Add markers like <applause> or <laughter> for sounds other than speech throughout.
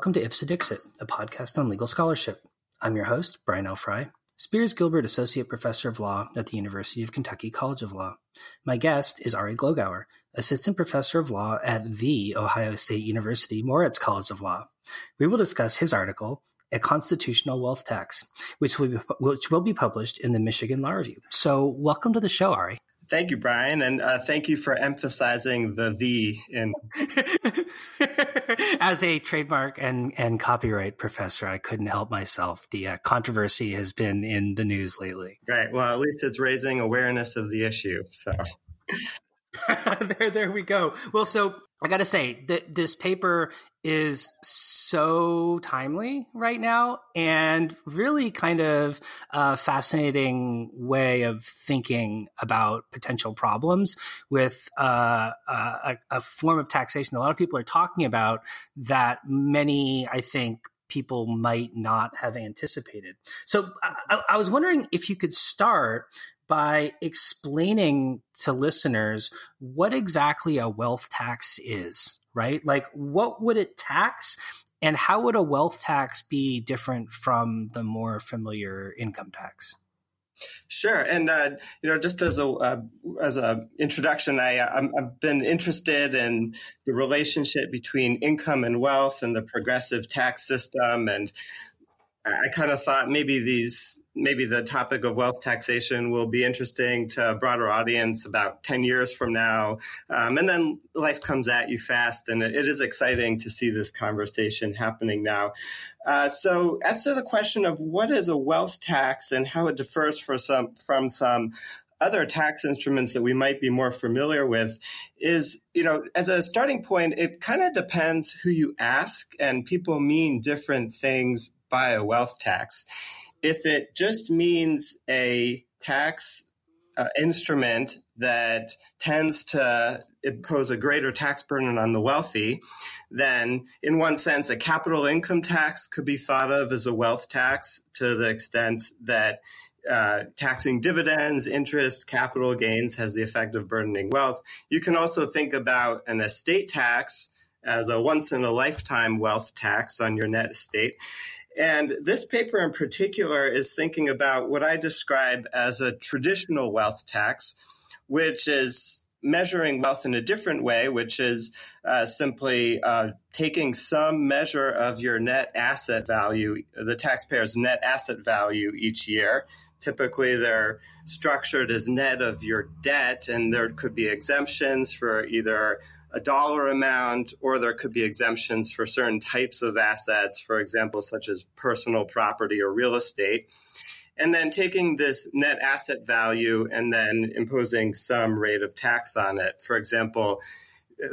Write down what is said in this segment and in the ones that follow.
Welcome to Ipse Dixit, a podcast on legal scholarship. I'm your host, Brian L. Frye, Spears Gilbert Associate Professor of Law at the University of Kentucky College of Law. My guest is Ari Glogower, Assistant Professor of Law at the Ohio State University Moritz College of Law. We will discuss his article, A Constitutional Wealth Tax, which will be, which will be published in the Michigan Law Review. So, welcome to the show, Ari. Thank you, Brian, and uh, thank you for emphasizing the "the" in. <laughs> As a trademark and and copyright professor, I couldn't help myself. The uh, controversy has been in the news lately. Right. Well, at least it's raising awareness of the issue. So. <laughs> there, there we go. Well, so I got to say that this paper is so timely right now and really kind of a fascinating way of thinking about potential problems with uh, a, a form of taxation a lot of people are talking about that many, I think, people might not have anticipated. So I, I, was wondering if you could start by explaining to listeners what exactly a wealth tax is, right? Like, what would it tax? And how would a wealth tax be different from the more familiar income tax? Sure, and uh, you know, just as a uh, as a introduction, I i have been interested in the relationship between income and wealth and the progressive tax system, and I kind of thought maybe these maybe the topic of wealth taxation will be interesting to a broader audience about 10 years from now. Um, and then life comes at you fast, and it, it is exciting to see this conversation happening now. Uh, so, as to the question of what is a wealth tax and how it differs some, from some other tax instruments that we might be more familiar with is, you know, as a starting point, it kind of depends who you ask, and people mean different things by a wealth tax. If it just means a tax uh, instrument that tends to impose a greater tax burden on the wealthy, then in one sense, a capital income tax could be thought of as a wealth tax to the extent that uh, taxing dividends, interest, capital gains has the effect of burdening wealth. You can also think about an estate tax as a once in a lifetime wealth tax on your net estate. And this paper in particular is thinking about what I describe as a traditional wealth tax, which is measuring wealth in a different way, which is uh, simply uh, taking some measure of your net asset value, the taxpayer's net asset value each year. Typically, they're structured as net of your debt, and there could be exemptions for either a dollar amount, or there could be exemptions for certain types of assets, for example, such as personal property or real estate. And then taking this net asset value and then imposing some rate of tax on it. For example,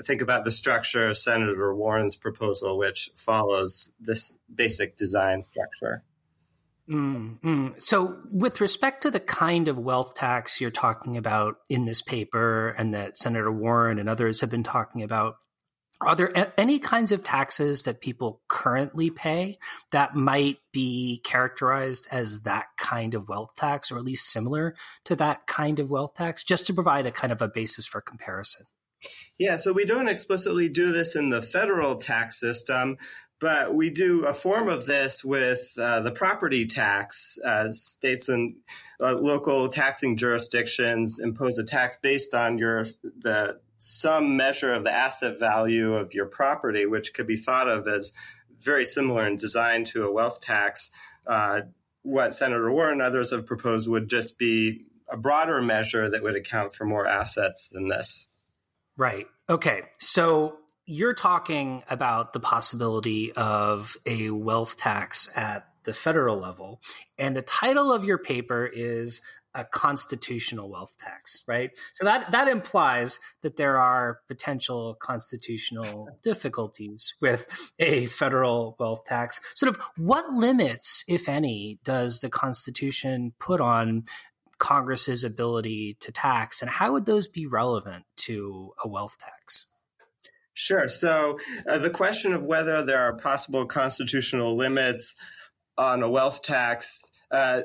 think about the structure of Senator Warren's proposal, which follows this basic design structure. Mm-hmm. So, with respect to the kind of wealth tax you're talking about in this paper and that Senator Warren and others have been talking about, are there any kinds of taxes that people currently pay that might be characterized as that kind of wealth tax or at least similar to that kind of wealth tax, just to provide a kind of a basis for comparison? Yeah, so we don't explicitly do this in the federal tax system, but we do a form of this with uh, the property tax. Uh, states and uh, local taxing jurisdictions impose a tax based on your the some measure of the asset value of your property, which could be thought of as very similar in design to a wealth tax. Uh, what Senator Warren and others have proposed would just be a broader measure that would account for more assets than this. Right. Okay. So you're talking about the possibility of a wealth tax at the federal level. And the title of your paper is a constitutional wealth tax, right? So that that implies that there are potential constitutional <laughs> difficulties with a federal wealth tax. Sort of what limits, if any, does the Constitution put on Congress's ability to tax, and how would those be relevant to a wealth tax? Sure. So uh, the question of whether there are possible constitutional limits on a wealth tax, uh,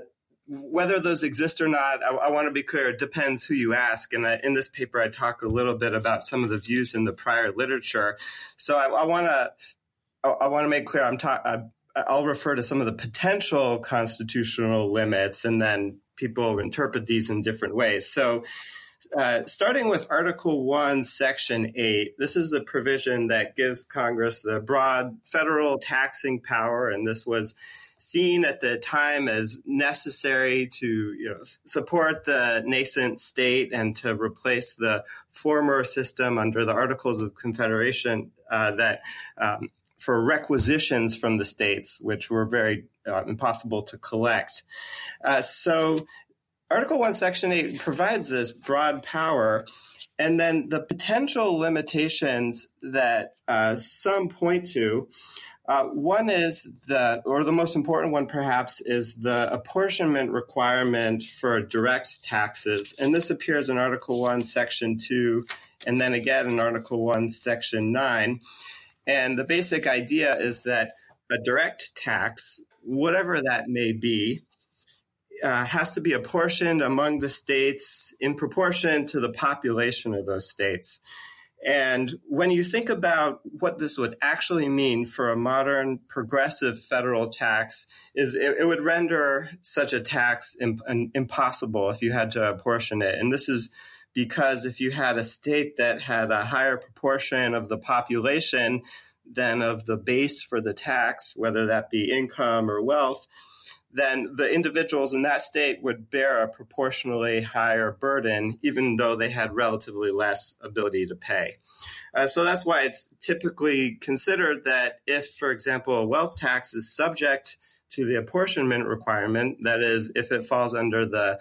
whether those exist or not, I, I want to be clear. It depends who you ask. And I, in this paper, I talk a little bit about some of the views in the prior literature. So I, want to I, I want to make clear I'm talking. I'll refer to some of the potential constitutional limits, and then people interpret these in different ways. So, uh, starting with Article 1, Section 8, this is a provision that gives Congress the broad federal taxing power, and this was seen at the time as necessary to you know, support the nascent state and to replace the former system under the Articles of Confederation uh, that um, for requisitions from the states, which were very uh, impossible to collect. Uh, so, Article 1, Section 8 provides this broad power. And then the potential limitations that uh, some point to uh, one is the, or the most important one perhaps, is the apportionment requirement for direct taxes. And this appears in Article 1, Section 2, and then again in Article 1, Section 9. And the basic idea is that a direct tax, whatever that may be, uh, has to be apportioned among the states in proportion to the population of those states. And when you think about what this would actually mean for a modern progressive federal tax, is it, it would render such a tax imp- impossible if you had to apportion it. And this is because if you had a state that had a higher proportion of the population than of the base for the tax, whether that be income or wealth, then the individuals in that state would bear a proportionally higher burden, even though they had relatively less ability to pay. Uh, so that's why it's typically considered that if, for example, a wealth tax is subject to the apportionment requirement, that is, if it falls under the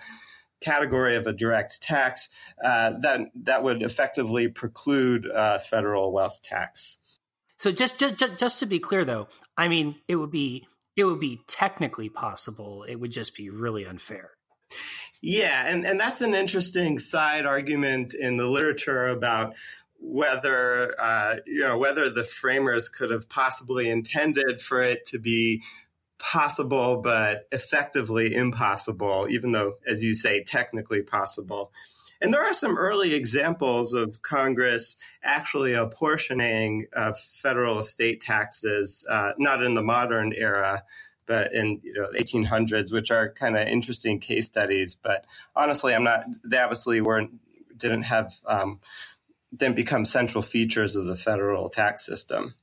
category of a direct tax, uh, that that would effectively preclude uh, federal wealth tax. So just, just just to be clear, though, I mean, it would be it would be technically possible. It would just be really unfair. Yeah, and, and that's an interesting side argument in the literature about whether uh, you know whether the framers could have possibly intended for it to be possible but effectively impossible, even though, as you say, technically possible. And there are some early examples of Congress actually apportioning uh, federal estate taxes, uh, not in the modern era, but in you know 1800s, which are kind of interesting case studies. But honestly, I'm not. They obviously weren't didn't have um, didn't become central features of the federal tax system.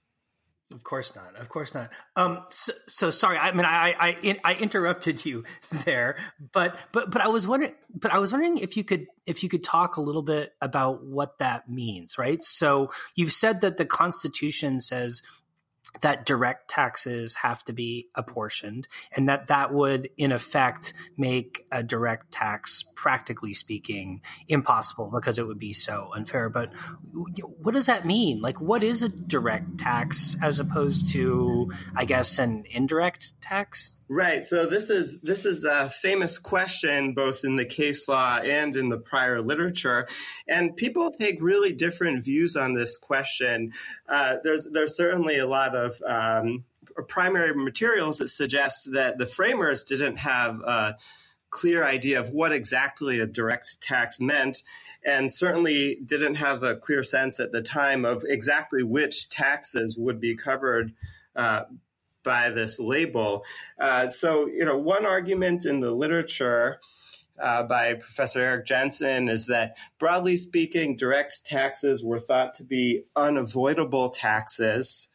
Of course not. Of course not. Um, so, so, sorry. I mean, I, I, I interrupted you <laughs> there, but, but, but I was wondering, but I was wondering if you could, if you could talk a little bit about what that means, right? So you've said that the Constitution says that direct taxes have to be apportioned and that that would in effect make a direct tax practically speaking impossible because it would be so unfair. But what does that mean? Like what is a direct tax as opposed to i guess an indirect tax Right. So this is this is a famous question both in the case law and in the prior literature, and people take really different views on this question. Uh, there's there's certainly a lot of um, primary materials that suggest that the framers didn't have a clear idea of what exactly a direct tax meant, and certainly didn't have a clear sense at the time of exactly which taxes would be covered. Uh, by this label. Uh, so, you know, one argument in the literature uh, by Professor Erik Jensen is that, broadly speaking, direct taxes were thought to be unavoidable taxes.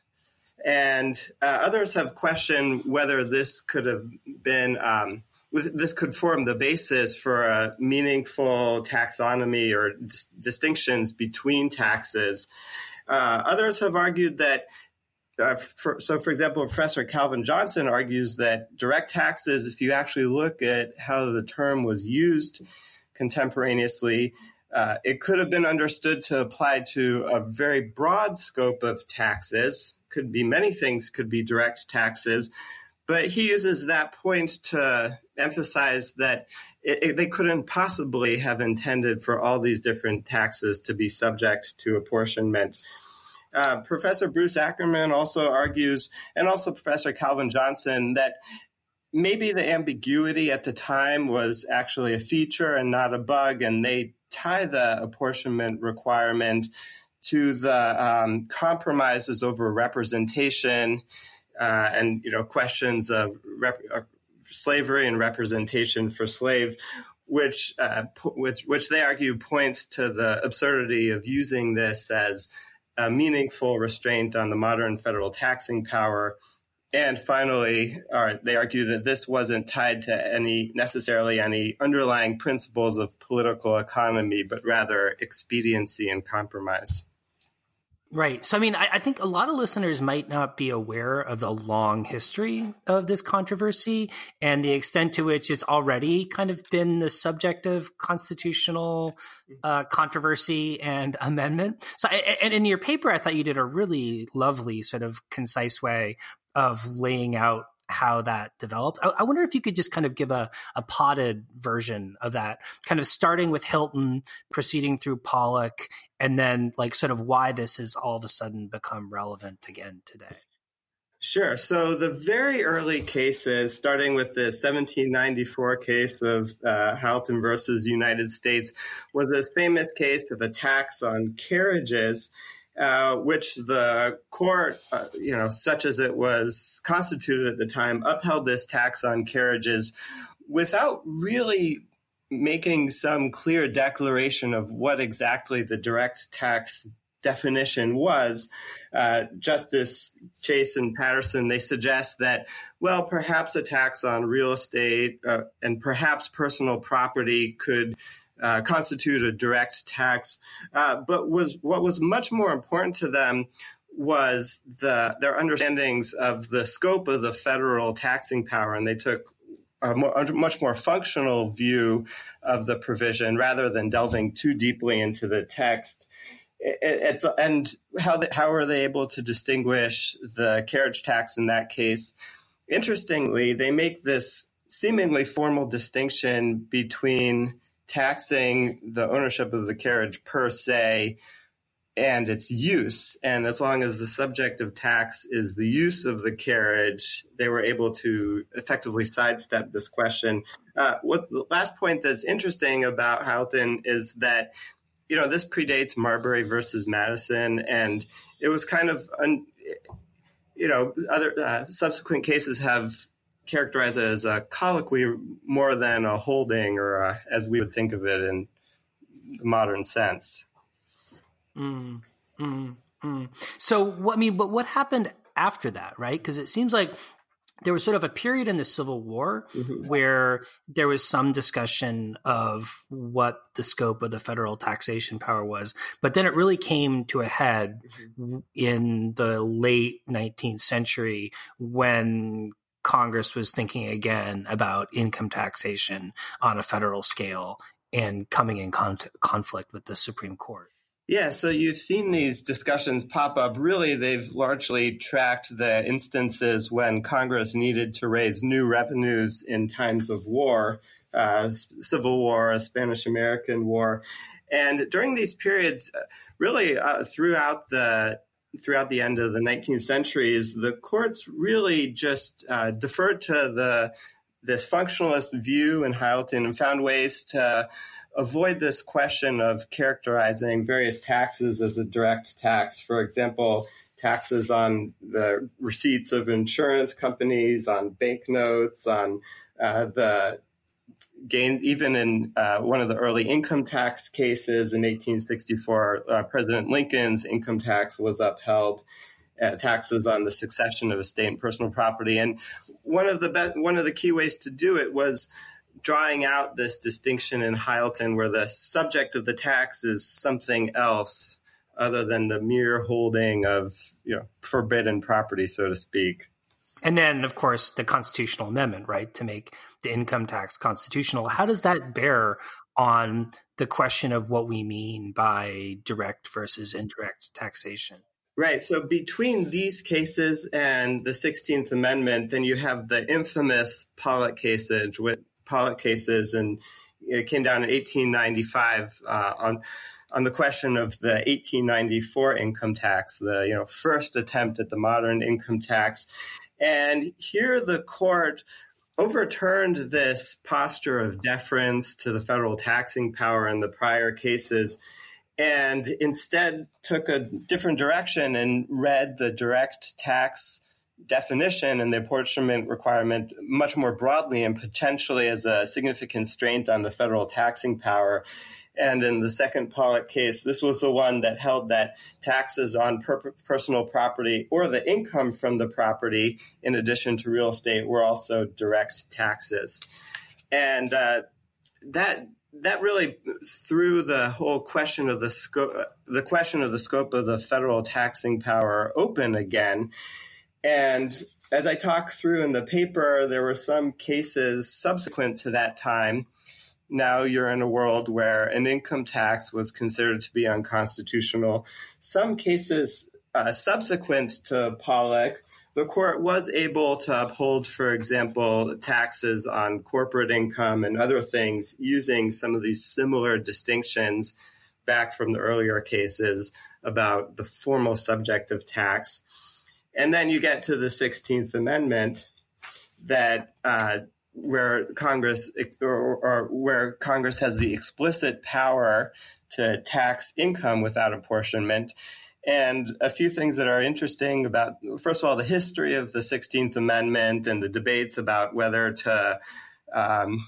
And uh, others have questioned whether this could have been. Um, this could form the basis for a meaningful taxonomy or dis- distinctions between taxes. Uh, others have argued that uh, for, so, for example, Professor Calvin Johnson argues that direct taxes, if you actually look at how the term was used contemporaneously, uh, it could have been understood to apply to a very broad scope of taxes. Could be many things, could be direct taxes. But he uses that point to emphasize that it, it, they couldn't possibly have intended for all these different taxes to be subject to apportionment. Uh, Professor Bruce Ackerman also argues, and also Professor Calvin Johnson, that maybe the ambiguity at the time was actually a feature and not a bug, and they tie the apportionment requirement to the um, compromises over representation uh, and you know questions of rep- uh, slavery and representation for slave, which uh, which which they argue points to the absurdity of using this as a meaningful restraint on the modern federal taxing power. And finally, they argue that this wasn't tied to any necessarily any underlying principles of political economy, but rather expediency and compromise. Right. So, I mean, I, I, think a lot of listeners might not be aware of the long history of this controversy and the extent to which it's already kind of been the subject of constitutional uh, controversy and amendment. So, and in your paper, I thought you did a really lovely, sort of concise way of laying out how that developed. I, I, wonder if you could just kind of give a, a potted version of that, kind of starting with Hylton, proceeding through Pollock, and then like sort of why this has all of a sudden become relevant again today. Sure. So the very early cases, starting with the 1794 case of uh, Hamilton versus United States, was this famous case of a tax on carriages uh, which the court, uh, you know, such as it was constituted at the time, upheld this tax on carriages without really making some clear declaration of what exactly the direct tax definition was. Uh, Justice Chase and Paterson, they suggest that, well, perhaps a tax on real estate uh, and perhaps personal property could uh, constitute a direct tax. Uh, but was what was much more important to them was the their understandings of the scope of the federal taxing power, and they took a, much more functional view of the provision rather than delving too deeply into the text. It, it's and how they, how are they able to distinguish the carriage tax in that case? Interestingly, they make this seemingly formal distinction between taxing the ownership of the carriage per se and its use. And as long as the subject of tax is the use of the carriage, they were able to effectively sidestep this question. Uh, what the last point that's interesting about Houghton is that you know this predates Marbury versus Madison, and it was kind of un, you know other uh, subsequent cases have characterize it as a colloquy more than a holding or a, as we would think of it in the modern sense. Mm, mm, mm. So, I mean, but what happened after that, right? Because it seems like there was sort of a period in the Civil War mm-hmm. where there was some discussion of what the scope of the federal taxation power was, but then it really came to a head mm-hmm. in the late 19th century when Congress was thinking again about income taxation on a federal scale and coming in con- conflict with the Supreme Court. Yeah, so you've seen these discussions pop up. Really, they've largely tracked the instances when Congress needed to raise new revenues in times of war, uh, Civil War, Spanish American War. And during these periods, uh, really uh, throughout the throughout the end of the 19th centuries, the courts really just uh, deferred to the this functionalist view in Hylton and found ways to avoid this question of characterizing various taxes as a direct tax. For example, taxes on the receipts of insurance companies, on banknotes, on uh, the gained even in uh, one of the early income tax cases in 1864 uh, president lincoln's income tax was upheld uh, taxes on the succession of estate and personal property. And one of the be- one of the key ways to do it was drawing out this distinction in Hylton where the subject of the tax is something else other than the mere holding of you know forbidden property so to speak and then, of course, the constitutional amendment, right, to make the income tax constitutional. How does that bear on the question of what we mean by direct versus indirect taxation? Right. So between these cases and the 16th Amendment, then you have the infamous Pollock cases, with Pollock cases, and it came down in 1895 uh, on on the question of the 1894 income tax, the you know first attempt at the modern income tax. And here the court overturned this posture of deference to the federal taxing power in the prior cases and instead took a different direction and read the direct tax definition and the apportionment requirement much more broadly and potentially as a significant constraint on the federal taxing power. And in the second Pollock case, this was the one that held that taxes on per- personal property or the income from the property, in addition to real estate, were also direct taxes. And uh, that that really threw the whole question of the scope the question of the scope of the federal taxing power open again and as i talk through in the paper there were some cases subsequent to that time now you're in a world where an income tax was considered to be unconstitutional some cases uh, subsequent to Pollock, the court was able to uphold, for example, taxes on corporate income and other things using some of these similar distinctions back from the earlier cases about the formal subject of tax. And then you get to the 16th Amendment that uh, where Congress or, or, where Congress has the explicit power to tax income without apportionment. And a few things that are interesting about, first of all, the history of the 16th Amendment and the debates about whether to um,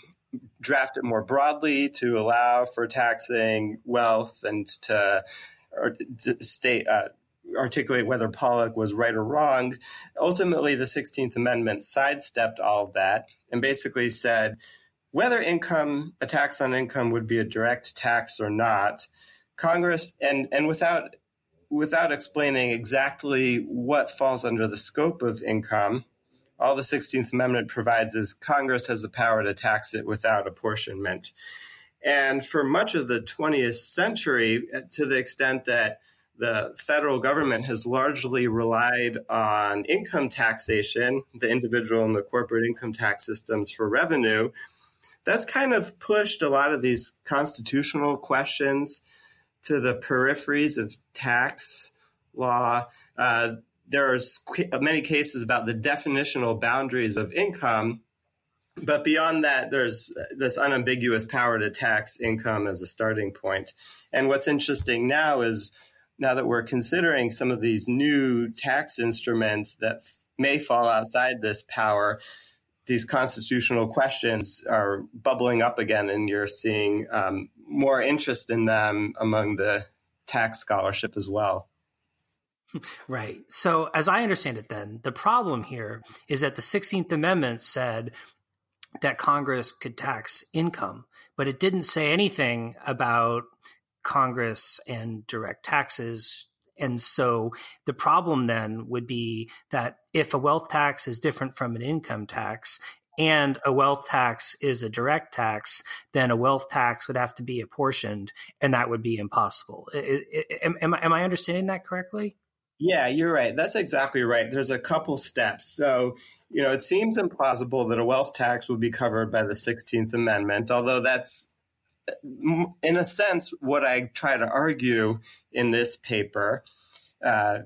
draft it more broadly to allow for taxing wealth and to, to state, uh, articulate whether Pollock was right or wrong. Ultimately, the 16th Amendment sidestepped all of that and basically said whether income, a tax on income would be a direct tax or not, Congress, and, and without without explaining exactly what falls under the scope of income, all the 16th Amendment provides is Congress has the power to tax it without apportionment. And for much of the 20th century, to the extent that the federal government has largely relied on income taxation, the individual and the corporate income tax systems for revenue, that's kind of pushed a lot of these constitutional questions to the peripheries of tax law. Uh, are many cases about the definitional boundaries of income, but beyond that, there's this unambiguous power to tax income as a starting point. And what's interesting now is now that we're considering some of these new tax instruments that f- may fall outside this power, these constitutional questions are bubbling up again, and you're seeing um, more interest in them among the tax scholarship as well. <laughs> Right. So, as I understand it, then the problem here is that the 16th Amendment said that Congress could tax income, but it didn't say anything about Congress and direct taxes. And so the problem then would be that if a wealth tax is different from an income tax, and a wealth tax is a direct tax, then a wealth tax would have to be apportioned, and that would be impossible. Am, am, am I understanding that correctly? Yeah, you're right. That's exactly right. There's a couple steps. So, you know, it seems implausible that a wealth tax would be covered by the 16th Amendment, although that's, in a sense, what I try to argue in this paper. Uh,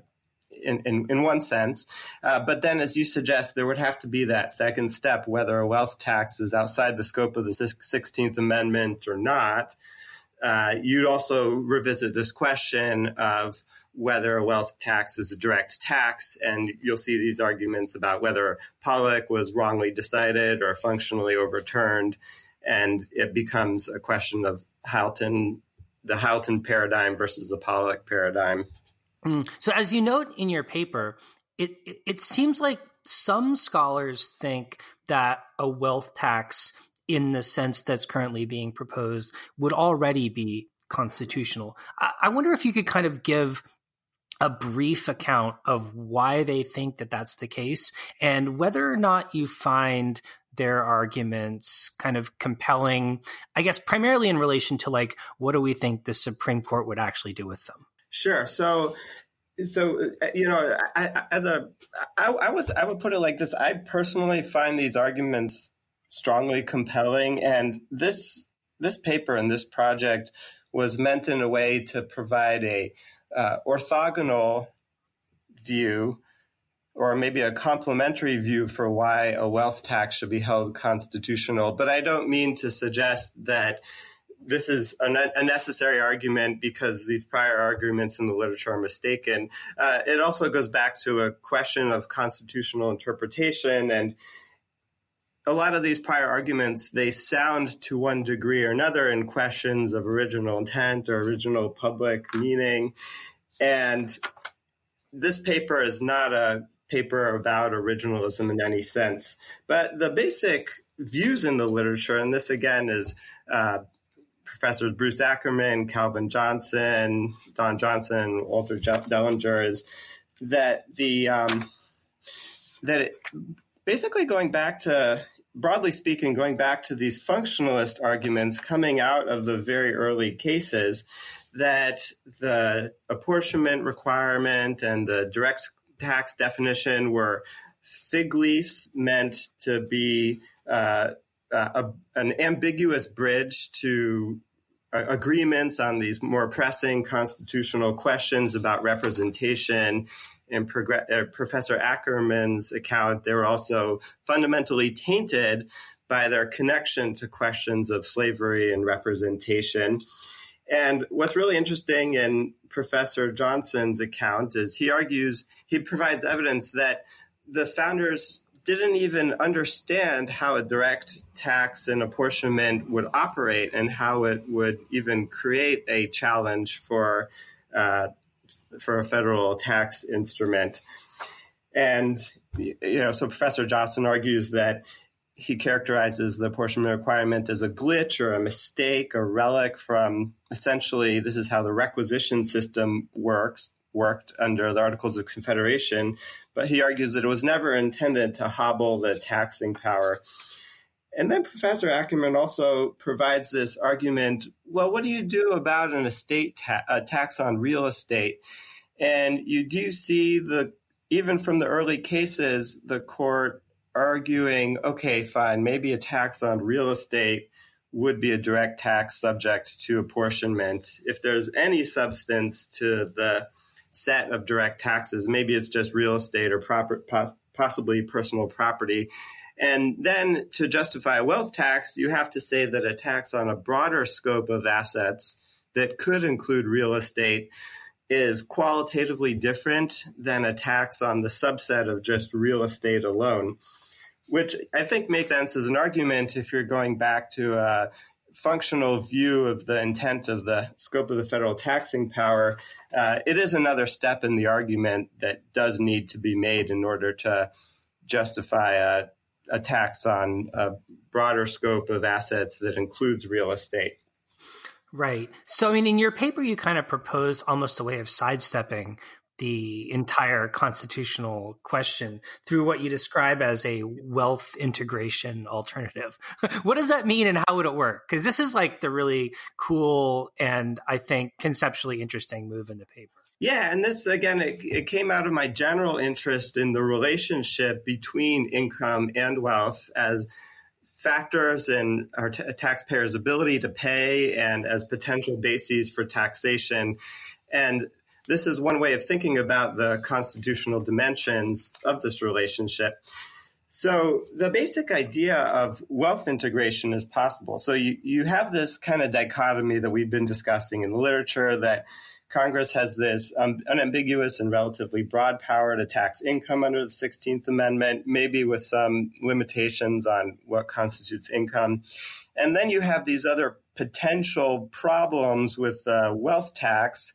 in, in, in one sense. Uh, but then, as you suggest, there would have to be that second step whether a wealth tax is outside the scope of the 16th Amendment or not. Uh, you'd also revisit this question of whether a wealth tax is a direct tax, and you'll see these arguments about whether Pollock was wrongly decided or functionally overturned, and it becomes a question of Hylton, the Hylton paradigm versus the Pollock paradigm. Mm. So, as you note in your paper, it, it, it seems like some scholars think that a wealth tax, in the sense that's currently being proposed, would already be constitutional. I, I wonder if you could kind of give a brief account of why they think that that's the case and whether or not you find their arguments kind of compelling i guess primarily in relation to like what do we think the supreme court would actually do with them Sure. So, so uh, you know, I, as a, I, I would I would put it like this. I personally find these arguments strongly compelling, and this this paper and this project was meant in a way to provide a uh, orthogonal view or maybe a complementary view for why a wealth tax should be held constitutional. But I don't mean to suggest that this is a, necessary argument because these prior arguments in the literature are mistaken. Uh, it also goes back to a question of constitutional interpretation and a lot of these prior arguments they sound to one degree or another in questions of original intent or original public meaning and this paper is not a paper about originalism in any sense. But the basic views in the literature and this again is uh, professors bruce ackerman calvin johnson dawn johnsen walter dellinger is that the um, that it, basically going back to broadly speaking, going back to these functionalist arguments coming out of the very early cases, that the apportionment requirement and the direct tax definition were fig leaves meant to be uh, a, an ambiguous bridge to uh, agreements on these more pressing constitutional questions about representation in uh, Professor Ackerman's account, they were also fundamentally tainted by their connection to questions of slavery and representation. And what's really interesting in Professor Johnson's account is he argues, he provides evidence that the founders didn't even understand how a direct tax and apportionment would operate and how it would even create a challenge for uh, for a federal tax instrument. And, you know, so Professor Johnson argues that he characterizes the apportionment requirement as a glitch or a mistake or relic from essentially this is how the requisition system works worked under the Articles of Confederation, but he argues that it was never intended to hobble the taxing power and then Professor Ackerman also provides this argument well, what do you do about an estate ta- a tax on real estate? And you do see the, even from the early cases, the court arguing, okay, fine, maybe a tax on real estate would be a direct tax subject to apportionment. If there's any substance to the set of direct taxes, maybe it's just real estate or proper, possibly personal property. And then to justify a wealth tax, you have to say that a tax on a broader scope of assets that could include real estate is qualitatively different than a tax on the subset of just real estate alone, which I think makes sense as an argument if you're going back to a functional view of the intent of the scope of the federal taxing power. Uh, it is another step in the argument that does need to be made in order to justify a a tax on a broader scope of assets that includes real estate. Right. So, I mean, in your paper, you kind of propose almost a way of sidestepping the entire constitutional question through what you describe as a wealth integration alternative. <laughs> what does that mean and how would it work? Because this is like the really cool and I think conceptually interesting move in the paper. Yeah, and this again, it, it, came out of my general interest in the relationship between income and wealth as factors in our taxpayers' ability to pay and as potential bases for taxation. And this is one way of thinking about the constitutional dimensions of this relationship. So the basic idea of wealth integration is possible. So you, you have this kind of dichotomy that we've been discussing in the literature that Congress has this um, unambiguous and relatively broad power to tax income under the 16th Amendment, maybe with some limitations on what constitutes income. And then you have these other potential problems with uh, wealth tax.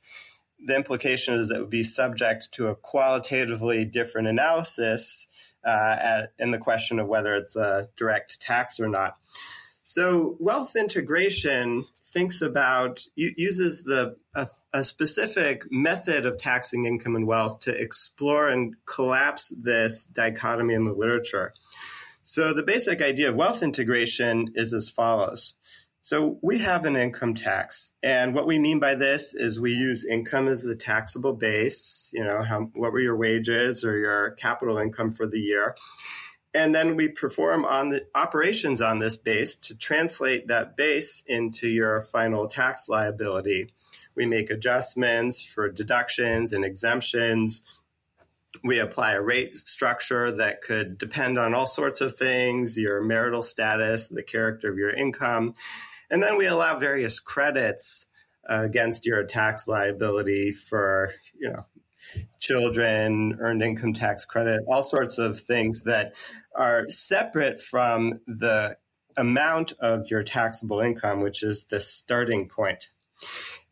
The implication is that it would be subject to a qualitatively different analysis uh, at, in the question of whether it's a direct tax or not. So, wealth integration thinks about uses the a, a, specific method of taxing income and wealth to explore and collapse this dichotomy in the literature. So the basic idea of wealth integration is as follows. So we have an income tax, and what we mean by this is we use income as the taxable base. You know, how, what were your wages or your capital income for the year? And then we perform on the operations on this base to translate that base into your final tax liability. We make adjustments for deductions and exemptions. We apply a rate structure that could depend on all sorts of things your marital status, the character of your income. And then we allow various credits uh, against your tax liability for, you know, children, earned income tax credit, all sorts of things that are separate from the amount of your taxable income, which is the starting point.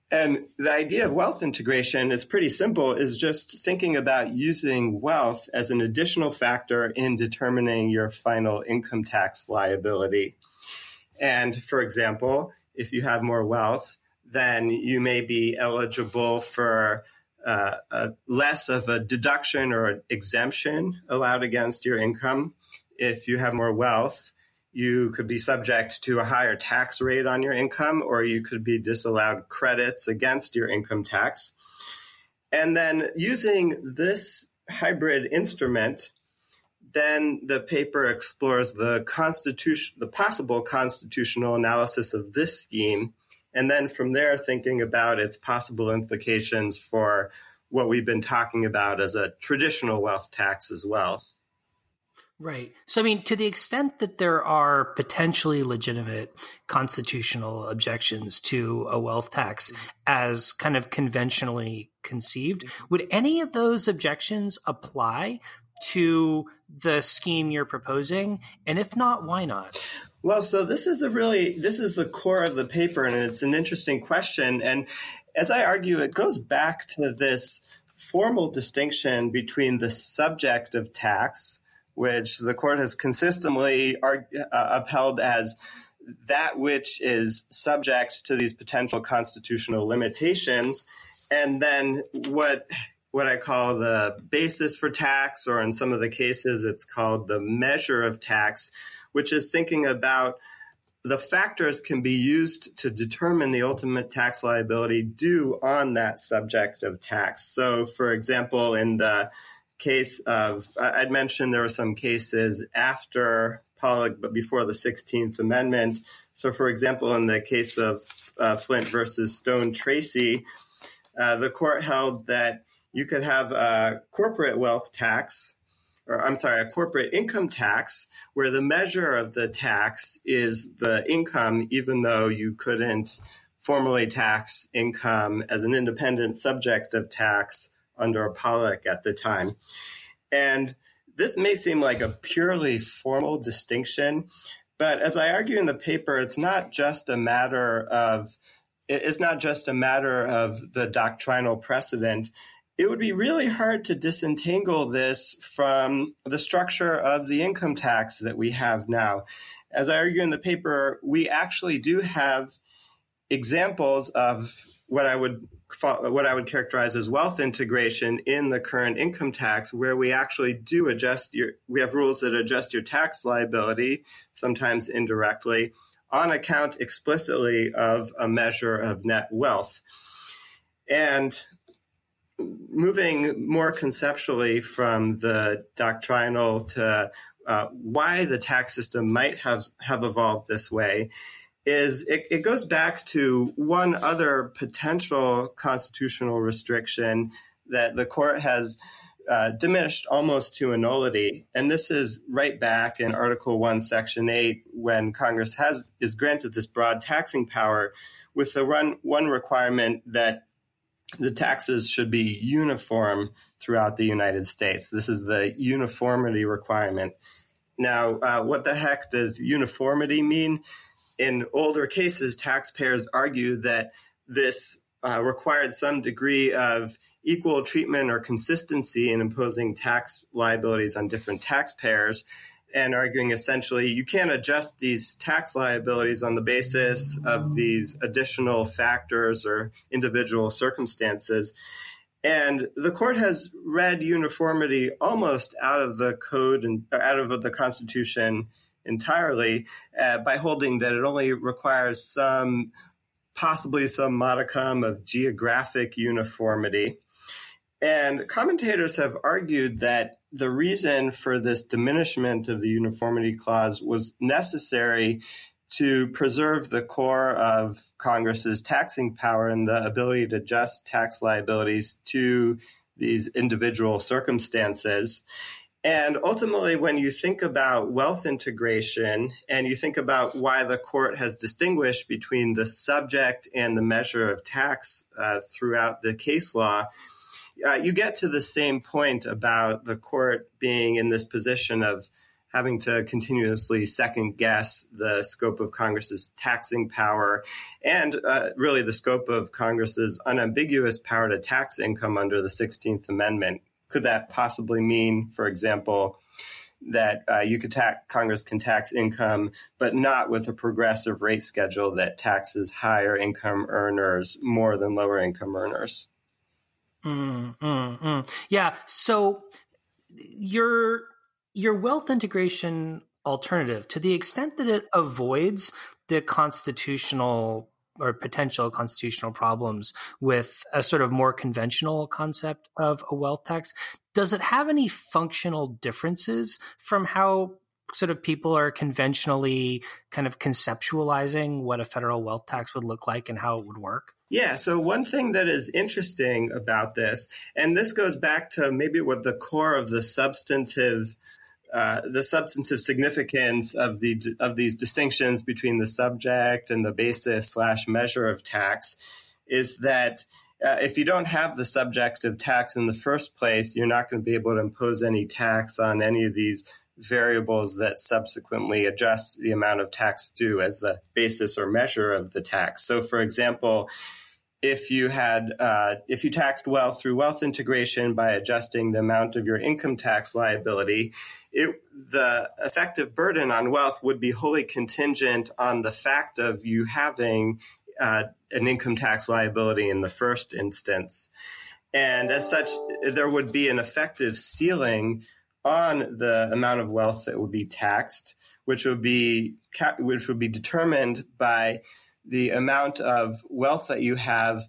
And the idea of wealth integration is pretty simple, is just thinking about using wealth as an additional factor in determining your final income tax liability. And for example, if you have more wealth, then you may be eligible for uh, less of a deduction or exemption allowed against your income. If you have more wealth, you could be subject to a higher tax rate on your income, or you could be disallowed credits against your income tax. And then using this hybrid instrument, then the paper explores the constitution, the possible constitutional analysis of this scheme and then from there thinking about its possible implications for what we've been talking about as a traditional wealth tax as well. Right. So, I mean, to the extent that there are potentially legitimate constitutional objections to a wealth tax as kind of conventionally conceived, would any of those objections apply to the scheme you're proposing? And if not, why not? Well, so this is a really this is the core of the paper, and it's an interesting question. And as I argue, it goes back to this formal distinction between the subject of tax, which the court has consistently uh, upheld as that which is subject to these potential constitutional limitations, and then what what I call the basis for tax, or in some of the cases, it's called the measure of tax, which is thinking about the factors can be used to determine the ultimate tax liability due on that subject of tax. So, for example, in the case of, I'd mentioned there were some cases after Pollock, but before the 16th Amendment. So, for example, in the case of uh, Flint versus Stone Tracy, uh, the court held that you could have a corporate wealth tax or I'm sorry, a corporate income tax, where the measure of the tax is the income, even though you couldn't formally tax income as an independent subject of tax under a Pollock at the time. And this may seem like a purely formal distinction, but as I argue in the paper, it's not just a matter of it's not just a matter of the doctrinal precedent it would be really hard to disentangle this from the structure of the income tax that we have now. As I argue in the paper, we actually do have examples of what I would what I would characterize as wealth integration in the current income tax, where we actually do adjust your we have rules that adjust your tax liability, sometimes indirectly, on account explicitly of a measure of net wealth. And moving more conceptually from the doctrinal to uh, why the tax system might have, have evolved this way is it, it goes back to one other potential constitutional restriction that the court has uh, diminished almost to a nullity. And this is right back in Article 1, Section 8, when Congress has is granted this broad taxing power with the one, one requirement that the taxes should be uniform throughout the United States. This is the uniformity requirement. Now, uh, what the heck does uniformity mean? In older cases, taxpayers argue that this uh, required some degree of equal treatment or consistency in imposing tax liabilities on different taxpayers and arguing essentially you can't adjust these tax liabilities on the basis of these additional factors or individual circumstances. And the court has read uniformity almost out of the code and out of the Constitution entirely uh, by holding that it only requires some, possibly some modicum of geographic uniformity. And commentators have argued that the reason for this diminishment of the uniformity clause was necessary to preserve the core of Congress's taxing power and the ability to adjust tax liabilities to these individual circumstances. And ultimately, when you think about wealth integration and you think about why the court has distinguished between the subject and the measure of tax uh, throughout the case law, uh, you get to the same point about the court being in this position of having to continuously second guess the scope of Congress's taxing power and uh, really the scope of Congress's unambiguous power to tax income under the 16th Amendment. Could that possibly mean, for example, that uh, you could tax Congress can tax income, but not with a progressive rate schedule that taxes higher income earners more than lower income earners? Mm, mm, mm. Yeah. So your your wealth integration alternative, to the extent that it avoids the constitutional or potential constitutional problems with a sort of more conventional concept of a wealth tax, does it have any functional differences from how sort of people are conventionally kind of conceptualizing what a federal wealth tax would look like and how it would work? Yeah, so one thing that is interesting about this, and this goes back to maybe what the core of the substantive uh, the substantive significance of the of these distinctions between the subject and the basis slash measure of tax is that uh, if you don't have the subject of tax in the first place, you're not going to be able to impose any tax on any of these variables that subsequently adjust the amount of tax due as the basis or measure of the tax. So, for example, if you had uh, if you taxed wealth through wealth integration by adjusting the amount of your income tax liability, it, the effective burden on wealth would be wholly contingent on the fact of you having uh, an income tax liability in the first instance, and as such, there would be an effective ceiling on the amount of wealth that would be taxed, which would be which would be determined by the amount of wealth that you have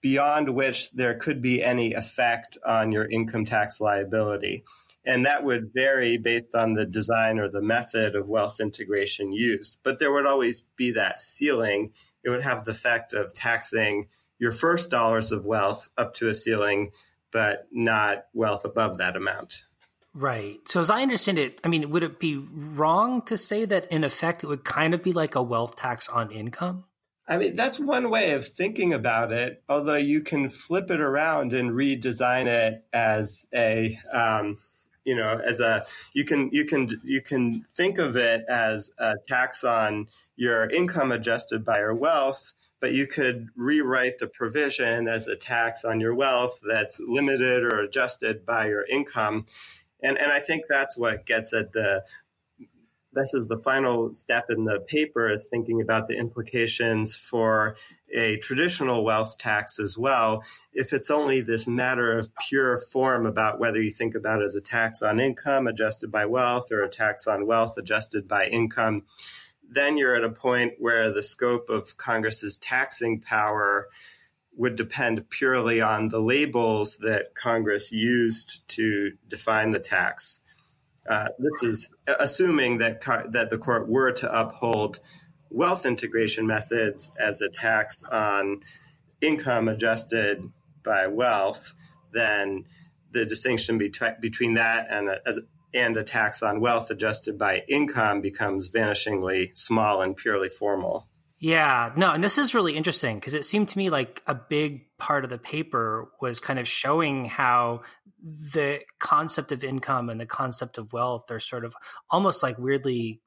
beyond which there could be any effect on your income tax liability. And that would vary based on the design or the method of wealth integration used. But there would always be that ceiling. It would have the effect of taxing your first dollars of wealth up to a ceiling, but not wealth above that amount. Right. So, as I understand it, I mean, would it be wrong to say that in effect it would kind of be like a wealth tax on income? I mean, that's one way of thinking about it, although you can flip it around and redesign it as a, um, you know, as a, you can, you can, you can think of it as a tax on your income adjusted by your wealth, but you could rewrite the provision as a tax on your wealth that's limited or adjusted by your income. And, and I think that's what gets at the this is the final step in the paper is thinking about the implications for a traditional wealth tax as well. If it's only this matter of pure form about whether you think about it as a tax on income adjusted by wealth or a tax on wealth adjusted by income, then you're at a point where the scope of Congress's taxing power would depend purely on the labels that Congress used to define the tax. Uh, this is assuming that that the court were to uphold wealth integration methods as a tax on income adjusted by wealth, then the distinction between that and a, as, and a tax on wealth adjusted by income becomes vanishingly small and purely formal. Yeah, no, and this is really interesting because it seemed to me like a big part of the paper was kind of showing how the concept of income and the concept of wealth are sort of almost like weirdly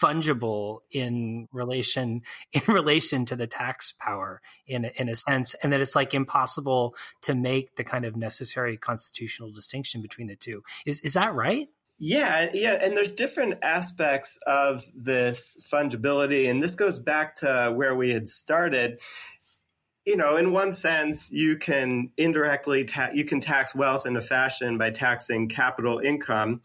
fungible in relation <laughs> in relation to the tax power in in a sense and that it's like impossible to make the kind of necessary constitutional distinction between the two is is that right yeah, yeah, and there's different aspects of this fungibility, and this goes back to where we had started. You know, in one sense, you can indirectly ta- you can tax wealth in a fashion by taxing capital income,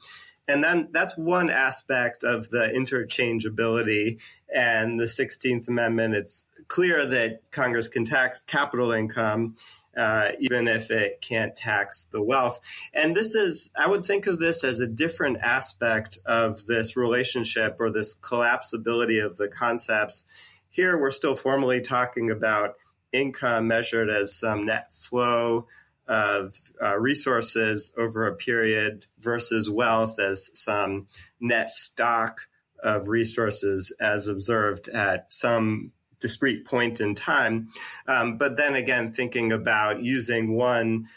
and then that's one aspect of the interchangeability and the 16th Amendment. It's clear that Congress can tax capital income uh, even if it can't tax the wealth. And this is, I would think of this as a different aspect of this relationship or this collapsibility of the concepts. Here, we're still formally talking about income measured as some net flow of uh, resources over a period versus wealth as some net stock of resources as observed at some discrete point in time. Um, but then again, thinking about using one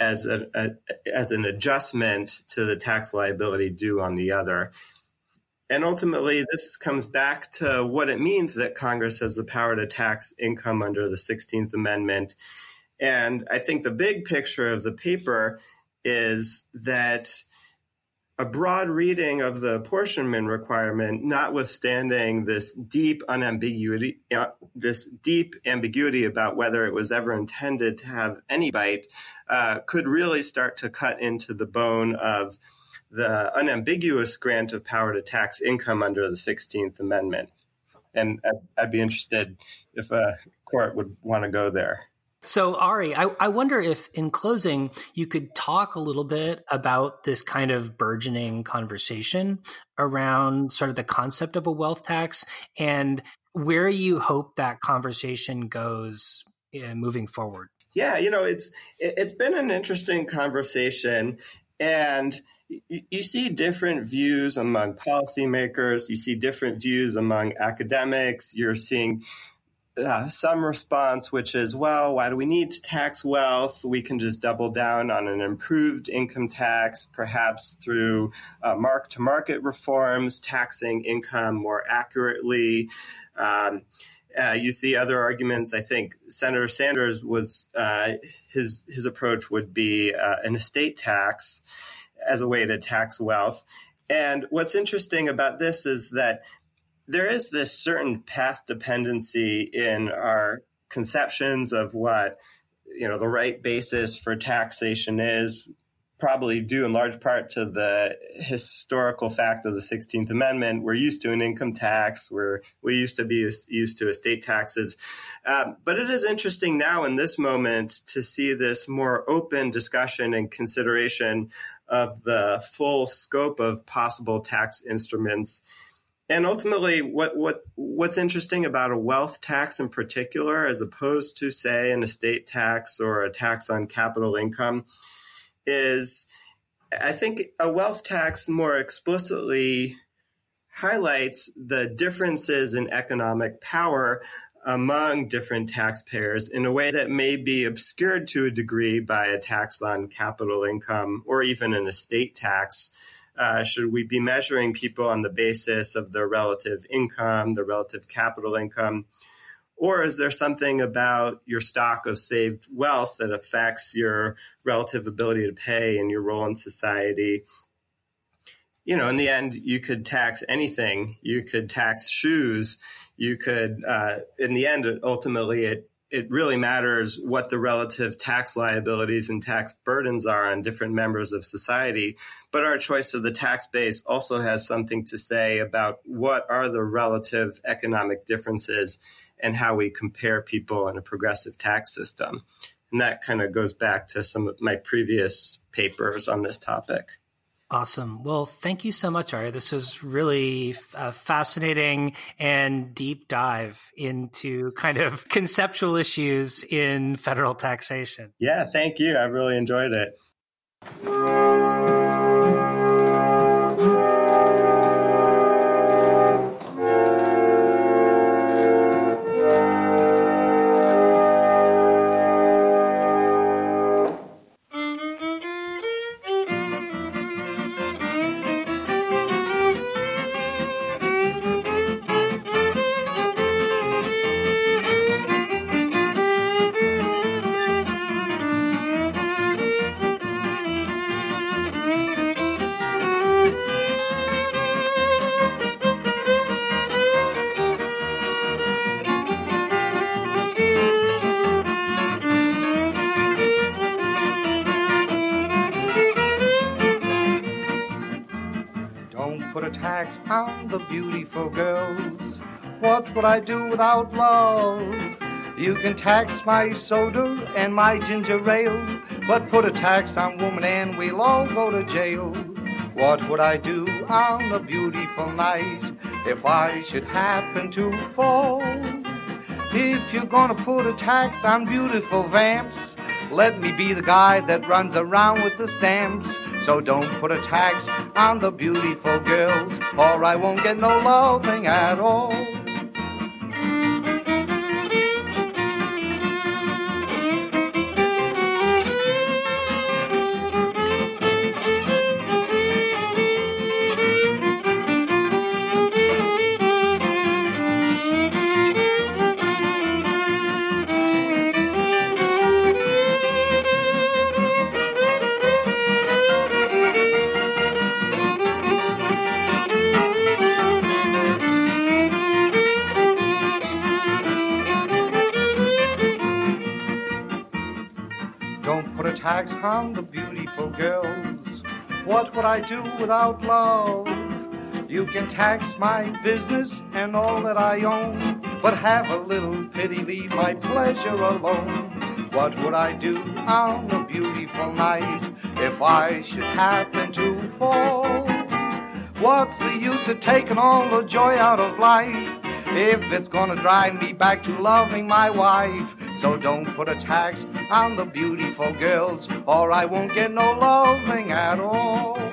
as a, a, as an adjustment to the tax liability due on the other. And ultimately, this comes back to what it means that Congress has the power to tax income under the 16th Amendment. And I think the big picture of the paper is that a broad reading of the apportionment requirement, notwithstanding this deep unambiguity, uh, this deep ambiguity about whether it was ever intended to have any bite, uh, could really start to cut into the bone of the unambiguous grant of power to tax income under the 16th Amendment. And I'd, I'd be interested if a court would want to go there. So, Ari, I, I, wonder if in closing, you could talk a little bit about this kind of burgeoning conversation around sort of the concept of a wealth tax and where you hope that conversation goes uh, moving forward. Yeah, you know, it's it's been an interesting conversation and you see different views among policymakers, you see different views among academics, you're seeing uh, some response, which is, well, why do we need to tax wealth? We can just double down on an improved income tax, perhaps through uh, mark to market reforms, taxing income more accurately. Um, uh, you see other arguments. I think Senator Sanders was uh, his his approach would be uh, an estate tax as a way to tax wealth. And what's interesting about this is that there is this certain path dependency in our conceptions of what you know the right basis for taxation is probably due in large part to the historical fact of the 16th amendment. We're used to an income tax. We're we used to be used to estate taxes. Um, but it is interesting now in this moment to see this more open discussion and consideration of the full scope of possible tax instruments. And ultimately, what what what's interesting about a wealth tax in particular, as opposed to say an estate tax or a tax on capital income, is I think a wealth tax more explicitly highlights the differences in economic power among different taxpayers in a way that may be obscured to a degree by a tax on capital income or even an estate tax. Uh, should we be measuring people on the basis of their relative income, their relative capital income? Or is there something about your stock of saved wealth that affects your relative ability to pay and your role in society? You know, in the end, you could tax anything. You could tax shoes. You could, uh, in the end, ultimately, it it really matters what the relative tax liabilities and tax burdens are on different members of society. But our choice of the tax base also has something to say about what are the relative economic differences and how we compare people in a progressive tax system. And that kind of goes back to some of my previous papers on this topic. Awesome. Well, thank you so much, Ari. This was really a fascinating and deep dive into kind of <laughs> conceptual issues in federal taxation. Yeah, thank you. I really enjoyed it. I do without love? You can tax my soda and my ginger ale, but put a tax on woman and we'll all go to jail. What would I do on a beautiful night if I should happen to fall? If you're gonna put a tax on beautiful vamps, Let me be the guy that runs around with the stamps. So don't put a tax on the beautiful girls, or I won't get no loving at all. Tax on the beautiful girls. What would I do without love? You can tax my business and all that I own, but have a little pity, leave my pleasure alone. What would I do on a beautiful night if I should happen to fall? What's the use of taking all the joy out of life if it's gonna drive me back to loving my wife? So don't put a tax on the beautiful girls, or I won't get no loving at all.